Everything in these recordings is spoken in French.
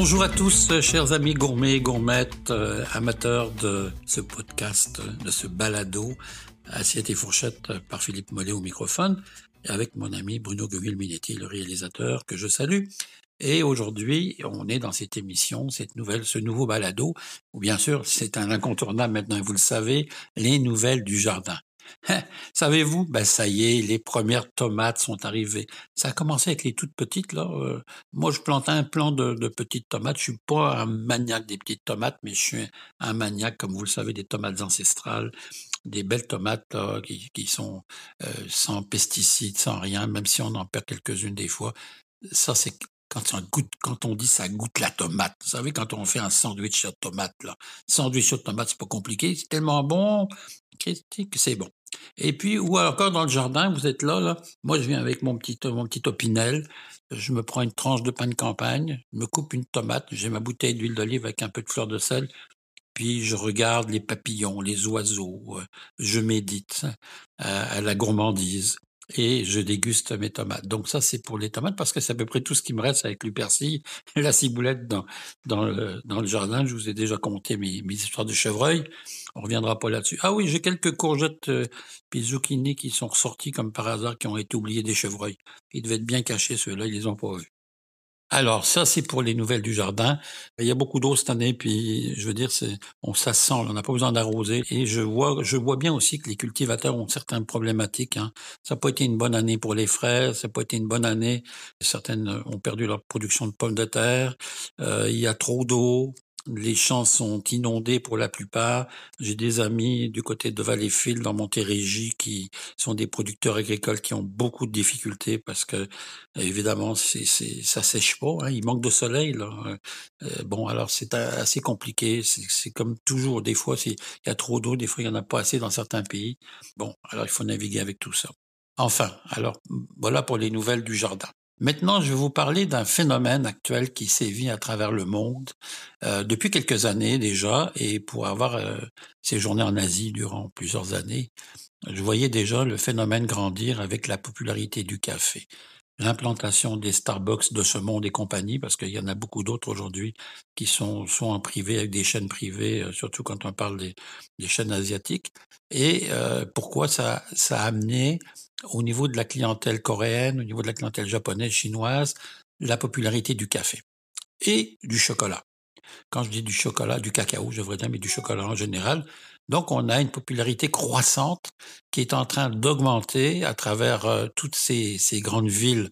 Bonjour à tous, chers amis gourmets, gourmettes, euh, amateurs de ce podcast, de ce balado, Assiette et fourchette par Philippe Mollet au microphone, avec mon ami Bruno Gueville-Minetti, le réalisateur, que je salue. Et aujourd'hui, on est dans cette émission, cette nouvelle, ce nouveau balado, où bien sûr, c'est un incontournable maintenant, vous le savez, les nouvelles du jardin. Savez-vous, ben ça y est, les premières tomates sont arrivées. Ça a commencé avec les toutes petites là. Euh, moi, je plantais un plant de, petites tomates. Je suis pas un maniaque des petites tomates, mais je suis un maniaque, comme vous le savez, des tomates ancestrales, des belles tomates qui sont euh, sans pesticides, sans rien, même si on en perd quelques-unes des fois. Ça, c'est quand, quand on dit ça goûte la tomate. Vous savez, quand on fait un sandwich de tomate, là. Sandwich de tomate, c'est pas compliqué, c'est tellement bon c'est bon. Et puis, ou encore dans le jardin, vous êtes là, là. Moi, je viens avec mon petit, mon petit opinel. Je me prends une tranche de pain de campagne, je me coupe une tomate, j'ai ma bouteille d'huile d'olive avec un peu de fleur de sel, puis je regarde les papillons, les oiseaux, euh, je médite euh, à la gourmandise et je déguste mes tomates. Donc ça, c'est pour les tomates parce que c'est à peu près tout ce qui me reste avec le persil la ciboulette dans, dans, le, dans le jardin. Je vous ai déjà compté mes, mes histoires de chevreuil. On reviendra pas là-dessus. Ah oui, j'ai quelques courgettes euh, puis zucchini qui sont ressortis comme par hasard, qui ont été oubliés des chevreuils. Ils devaient être bien cachés, ceux-là, ils les ont pas vus. Alors ça, c'est pour les nouvelles du jardin. Il y a beaucoup d'eau cette année, puis je veux dire, c'est, on ça on n'a pas besoin d'arroser. Et je vois, je vois bien aussi que les cultivateurs ont certaines problématiques. Hein. Ça n'a pas été une bonne année pour les fraises, ça n'a pas été une bonne année. Certaines ont perdu leur production de pommes de terre. Euh, il y a trop d'eau, les champs sont inondés pour la plupart. J'ai des amis du côté de Valleyfield dans Montérégie qui sont des producteurs agricoles qui ont beaucoup de difficultés parce que évidemment c'est, c'est ça sèche pas, hein, il manque de soleil là. Euh, bon alors c'est assez compliqué. C'est, c'est comme toujours des fois il y a trop d'eau, des fois il y en a pas assez dans certains pays. Bon alors il faut naviguer avec tout ça. Enfin alors voilà pour les nouvelles du jardin. Maintenant, je vais vous parler d'un phénomène actuel qui sévit à travers le monde euh, depuis quelques années déjà, et pour avoir euh, séjourné en Asie durant plusieurs années, je voyais déjà le phénomène grandir avec la popularité du café. L'implantation des Starbucks de ce monde et compagnie, parce qu'il y en a beaucoup d'autres aujourd'hui qui sont, sont en privé avec des chaînes privées, euh, surtout quand on parle des, des chaînes asiatiques. Et euh, pourquoi ça, ça a amené au niveau de la clientèle coréenne, au niveau de la clientèle japonaise, chinoise, la popularité du café et du chocolat. Quand je dis du chocolat, du cacao, je devrais dire, mais du chocolat en général. Donc, on a une popularité croissante qui est en train d'augmenter à travers euh, toutes ces, grandes villes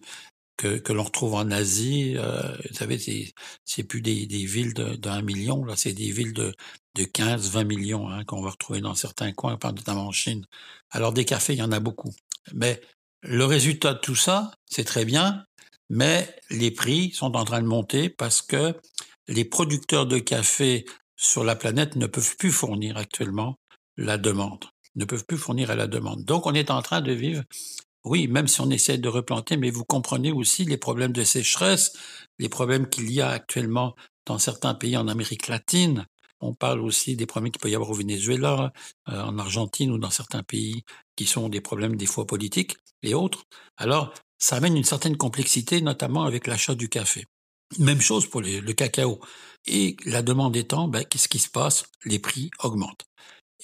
que, l'on retrouve en Asie. Euh, vous savez, c'est plus des, villes d'un million, là, c'est des villes de, de 15, 20 millions hein, qu'on va retrouver dans certains coins, notamment en Chine. Alors, des cafés, il y en a beaucoup. Mais le résultat de tout ça, c'est très bien, mais les prix sont en train de monter parce que les producteurs de café sur la planète ne peuvent plus fournir actuellement la demande, ne peuvent plus fournir à la demande. Donc on est en train de vivre, oui, même si on essaie de replanter, mais vous comprenez aussi les problèmes de sécheresse, les problèmes qu'il y a actuellement dans certains pays en Amérique latine, on parle aussi des problèmes qu'il peut y avoir au Venezuela, euh, en Argentine ou dans certains pays qui sont des problèmes des fois politiques et autres. Alors, ça amène une certaine complexité, notamment avec l'achat du café. Même chose pour le cacao. Et la demande étant, ben, qu'est-ce qui se passe? Les prix augmentent.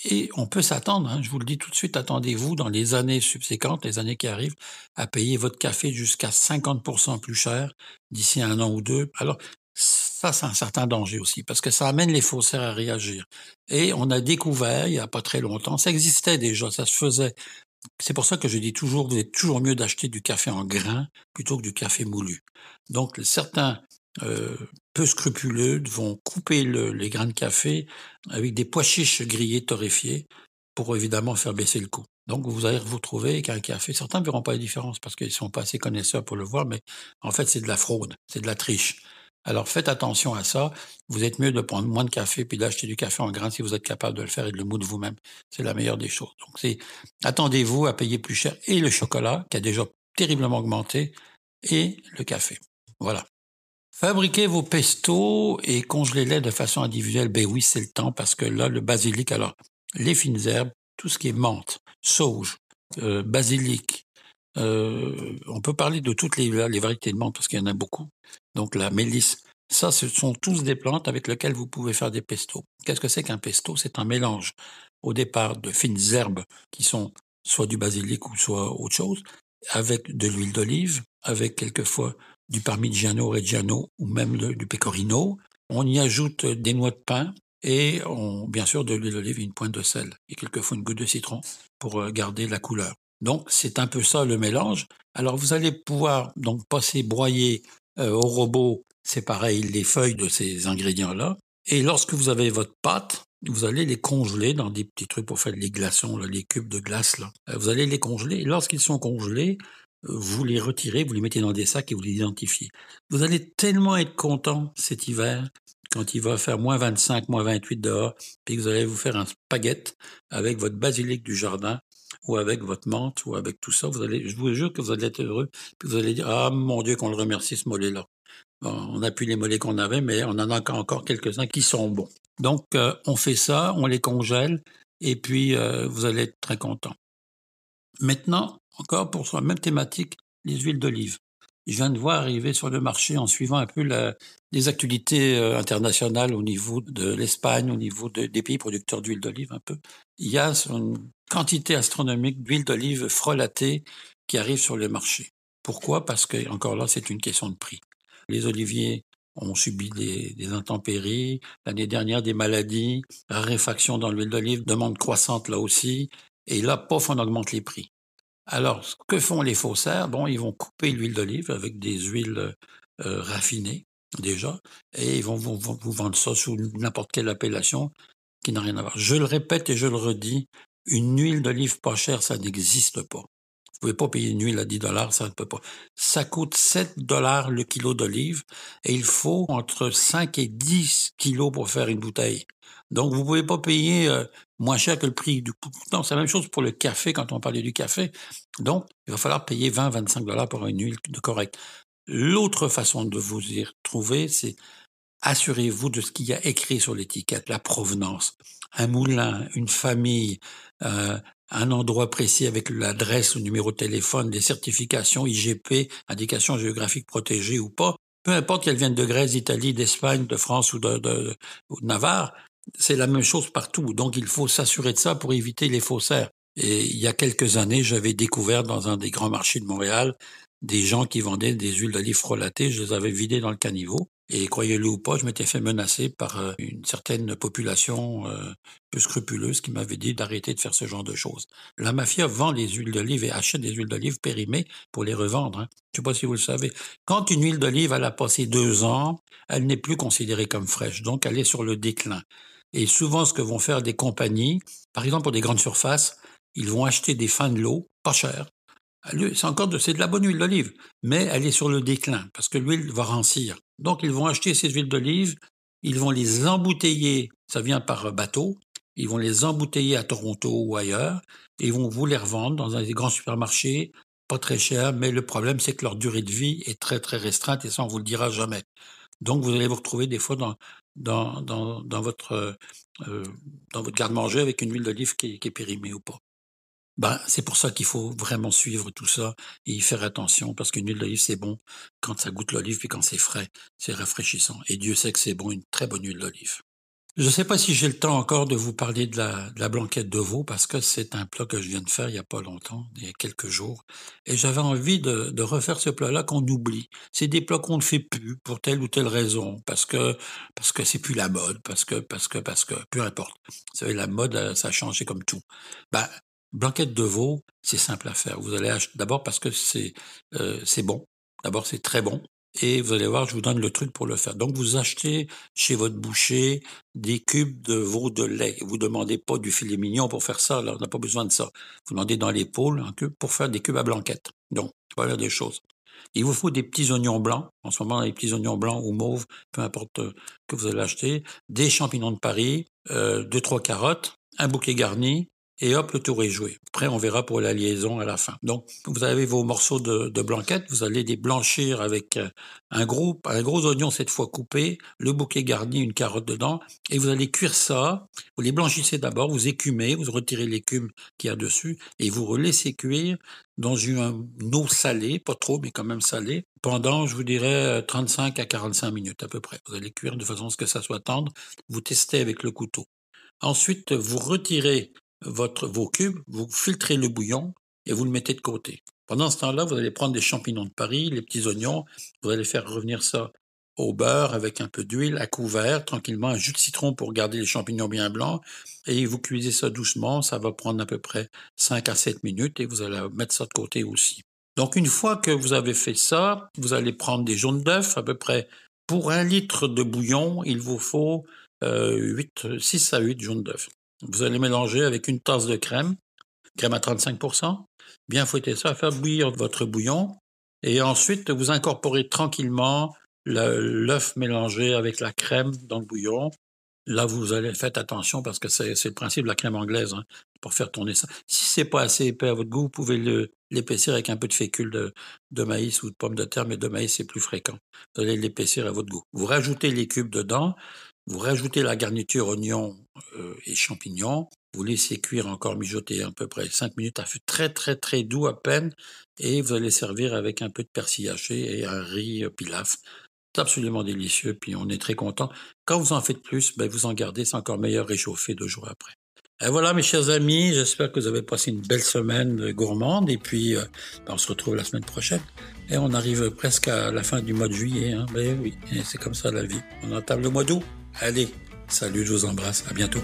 Et on peut s'attendre, hein, je vous le dis tout de suite, attendez-vous dans les années subséquentes, les années qui arrivent, à payer votre café jusqu'à 50% plus cher d'ici un an ou deux. Alors, ça, c'est un certain danger aussi, parce que ça amène les faussaires à réagir. Et on a découvert, il n'y a pas très longtemps, ça existait déjà, ça se faisait. C'est pour ça que je dis toujours, vous êtes toujours mieux d'acheter du café en grains plutôt que du café moulu. Donc, certains euh, peu scrupuleux vont couper le, les grains de café avec des pois chiches grillés torréfiés pour évidemment faire baisser le coût. Donc, vous allez vous retrouver qu'un café, certains ne verront pas la différence parce qu'ils sont pas assez connaisseurs pour le voir, mais en fait, c'est de la fraude, c'est de la triche. Alors faites attention à ça. Vous êtes mieux de prendre moins de café puis d'acheter du café en grains si vous êtes capable de le faire et de le moudre vous-même. C'est la meilleure des choses. Donc c'est attendez-vous à payer plus cher et le chocolat qui a déjà terriblement augmenté et le café. Voilà. Fabriquez vos pestos et congelez-les de façon individuelle. Ben oui, c'est le temps parce que là, le basilic, alors, les fines herbes, tout ce qui est menthe, sauge, euh, basilic, euh, on peut parler de toutes les, les variétés de menthe parce qu'il y en a beaucoup. Donc la mélisse, Ça, ce sont tous des plantes avec lesquelles vous pouvez faire des pestos. Qu'est-ce que c'est qu'un pesto? C'est un mélange au départ de fines herbes qui sont soit du basilic ou soit autre chose, avec de l'huile d'olive, avec quelquefois du parmigiano reggiano ou même du pecorino. On y ajoute des noix de pain et on, bien sûr de l'huile d'olive et une pointe de sel et quelquefois une goutte de citron pour euh, garder la couleur. Donc c'est un peu ça le mélange. Alors vous allez pouvoir donc passer broyer au robot, c'est pareil, les feuilles de ces ingrédients-là. Et lorsque vous avez votre pâte, vous allez les congeler dans des petits trucs pour faire les glaçons, les cubes de glace. Euh, vous allez les congeler. Et lorsqu'ils sont congelés, vous les retirez, vous les mettez dans des sacs et vous les identifiez. Vous allez tellement être content cet hiver quand il va faire moins 25, moins 28 dehors, puis vous allez vous faire un spaghetti avec votre basilic du jardin ou avec votre menthe ou avec tout ça. Vous allez, je vous jure que vous allez être heureux, puis vous allez dire ah mon Dieu qu'on le remercie ce mollet-là. on n'a plus les mollets qu'on avait, mais on en a encore quelques-uns qui sont bons. Donc euh, on fait ça, on les congèle et puis euh, vous allez être très content. Maintenant, encore pour la même thématique, les huiles d'olive. Je viens de voir arriver sur le marché en suivant un peu les actualités euh, internationales au niveau de l'Espagne, au niveau des pays producteurs d'huile d'olive un peu. Il y a une quantité astronomique d'huile d'olive frelatée qui arrive sur le marché. Pourquoi? Parce que, encore là, c'est une question de prix. Les oliviers ont subi des, intempéries, l'année dernière des maladies, raréfaction dans l'huile d'olive, demande croissante là aussi, et là, pof, on augmente les prix. Alors, que font les faussaires? Bon, ils vont couper l'huile d'olive avec des huiles euh, raffinées déjà, et ils vont, vous vendre ça sous n'importe quelle appellation qui n'a rien à voir. Je le répète et je le redis, une huile d'olive pas chère, ça n'existe pas. Vous pouvez pas payer une huile à 10 dollars, ça ne peut pas. Ça coûte 7 dollars le kilo d'olive et il faut entre 5 et 10 kilos pour faire une bouteille. Donc, vous pouvez pas payer euh, moins cher que le prix du Non, c'est la même chose pour le café quand on parlait du café. Donc, il va falloir payer 20, 25 dollars pour une huile de correcte. L'autre façon de vous y retrouver, c'est assurez-vous de ce qu'il y a écrit sur l'étiquette, la provenance. Un moulin, une famille, euh, un endroit précis avec l'adresse, le numéro de téléphone, des certifications IGP, indication géographique protégée ou pas, peu importe qu'elles viennent de Grèce, d'Italie, d'Espagne, de France ou de, de, ou de Navarre, c'est la même chose partout. Donc il faut s'assurer de ça pour éviter les faussaires. Et il y a quelques années, j'avais découvert dans un des grands marchés de Montréal des gens qui vendaient des huiles d'olive frelatées. Je les avais vidées dans le caniveau. Et croyez-le ou pas, je m'étais fait menacer par euh, une certaine population euh, peu scrupuleuse qui m'avait dit d'arrêter de faire ce genre de choses. La mafia vend les huiles d'olive et achète des huiles d'olive périmées pour les revendre. Hein. Je ne sais pas si vous le savez. Quand une huile d'olive elle a passé deux ans, elle n'est plus considérée comme fraîche, donc elle est sur le déclin. Et souvent, ce que vont faire des compagnies, par exemple pour des grandes surfaces, ils vont acheter des fins de l'eau, pas cher. C'est encore de, c'est de la bonne huile d'olive, mais elle est sur le déclin parce que l'huile va rancir. Donc, ils vont acheter ces huiles d'olive, ils vont les embouteiller, ça vient par bateau, ils vont les embouteiller à Toronto ou ailleurs, et ils vont vous les revendre dans des grands supermarchés, pas très cher, mais le problème, c'est que leur durée de vie est très, très restreinte, et ça, on vous le dira jamais. Donc, vous allez vous retrouver des fois dans, dans, dans, dans votre, euh, dans votre garde-manger avec une huile d'olive qui, qui, est périmée ou pas. Ben, c'est pour ça qu'il faut vraiment suivre tout ça et y faire attention parce qu'une huile d'olive, c'est bon quand ça goûte l'olive puis quand c'est frais, c'est rafraîchissant. Et Dieu sait que c'est bon, une très bonne huile d'olive. Je ne sais pas si j'ai le temps encore de vous parler de la, la blanquette de veau parce que c'est un plat que je viens de faire il y a pas longtemps, il y a quelques jours, et j'avais envie de, de, refaire ce plat-là qu'on oublie. C'est des plats qu'on ne fait plus pour telle ou telle raison, parce que parce que c'est plus la mode, parce que parce que parce que peu importe. Vous savez, la mode ça a changé comme tout. Ben, blanquette de veau, c'est simple à faire. Vous allez acheter d'abord parce que c'est euh, c'est bon. D'abord c'est très bon et vous allez voir, je vous donne le truc pour le faire. Donc, vous achetez chez votre boucher des cubes de veau de lait. Vous demandez pas du filet mignon pour faire ça, là, on n'a pas besoin de ça. Vous demandez dans l'épaule un cube pour faire des cubes à blanquette. Donc, voilà des choses. Il vous faut des petits oignons blancs. En ce moment, les petits oignons blancs ou mauves, peu importe euh, que vous allez acheter. Des champignons de Paris, euh, deux, trois carottes, un bouquet garni, et hop, le tour est joué. Après, on verra pour la liaison à la fin. Donc, vous avez vos morceaux de, de blanquette, vous allez les blanchir avec euh, un gros, un gros oignon cette fois coupé, le bouquet garni, une carotte dedans, et vous allez cuire ça. Vous les blanchissez d'abord, vous écumez, vous retirez l'écume qu'il y a dessus, et vous laissez cuire dans une, eau salée, pas trop, mais quand même salée, pendant, je vous dirais, 35 à 45 minutes à peu près. Vous allez cuire de façon à ce que ça soit tendre. Vous testez avec le couteau. Ensuite, vous retirez votre, vos cubes, vous filtrez le bouillon et vous le mettez de côté. Pendant ce temps-là, vous allez prendre des champignons de Paris, les petits oignons, vous allez faire revenir ça au beurre avec un peu d'huile à couvert, tranquillement, un jus de citron pour garder les champignons bien blancs, et vous cuisez ça doucement, ça va prendre à peu près 5 à 7 minutes, et vous allez mettre ça de côté aussi. Donc une fois que vous avez fait ça, vous allez prendre des jaunes d'œufs, à peu près, pour un litre de bouillon, il vous faut euh, 8, 6 à 8 jaunes d'œufs. Vous allez mélanger avec une tasse de crème, crème à 35%, bien fouetter ça, faire bouillir votre bouillon, et ensuite vous incorporez tranquillement l'œuf mélangé avec la crème dans le bouillon. Là, vous allez faites attention parce que c'est le principe de la crème anglaise hein, pour faire tourner ça. Si c'est pas assez épais à votre goût, vous pouvez l'épaissir avec un peu de fécule de, de, maïs ou de pomme de terre, mais de maïs c'est plus fréquent. Vous allez l'épaissir à votre goût. Vous rajoutez les cubes dedans, vous rajoutez la garniture oignon euh, et champignons. Vous laissez cuire encore mijoter à peu près 5 minutes à feu très très très doux à peine. Et vous allez servir avec un peu de persil haché et un riz euh, pilaf. C'est absolument délicieux, puis on est très content. Quand vous en faites plus, ben vous en gardez, c'est encore meilleur réchauffé deux jours après. Et voilà, mes chers amis, j'espère que vous avez passé une belle semaine gourmande, et puis euh, ben, on se retrouve la semaine prochaine. Et on arrive presque à la fin du mois de juillet, ben oui, c'est comme ça la vie. On entame le mois d'août. Allez, salut, je vous embrasse, à bientôt.